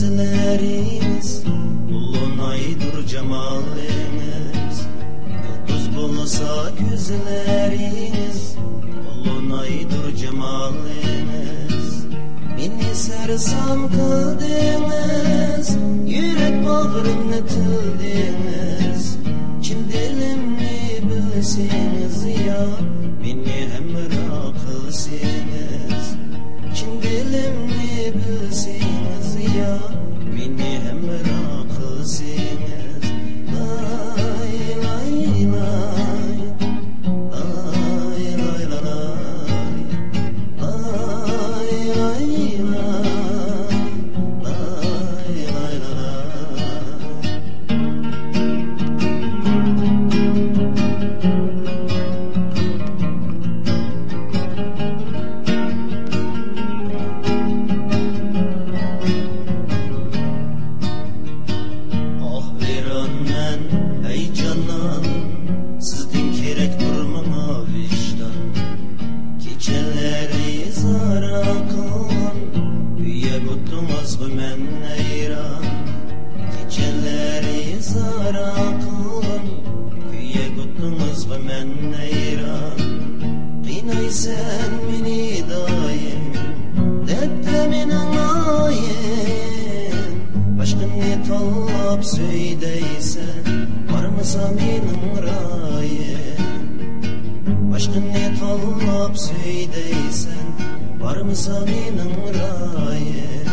gözleriniz izleriz Lunaydır cemaliniz Kuduz bulsa güzleriz Lunaydır cemaliniz Beni sersan kıldınız Yürek bağrımda tıl zara kılan Üye guttumaz bu men eyran Keçeleri zara kılan Üye guttumaz bu men eyran Qinay sen meni daim Dette men anayim Başkını tallap söydeysen Varmasa benim rayim sami nang raye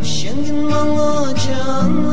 shengin manga chang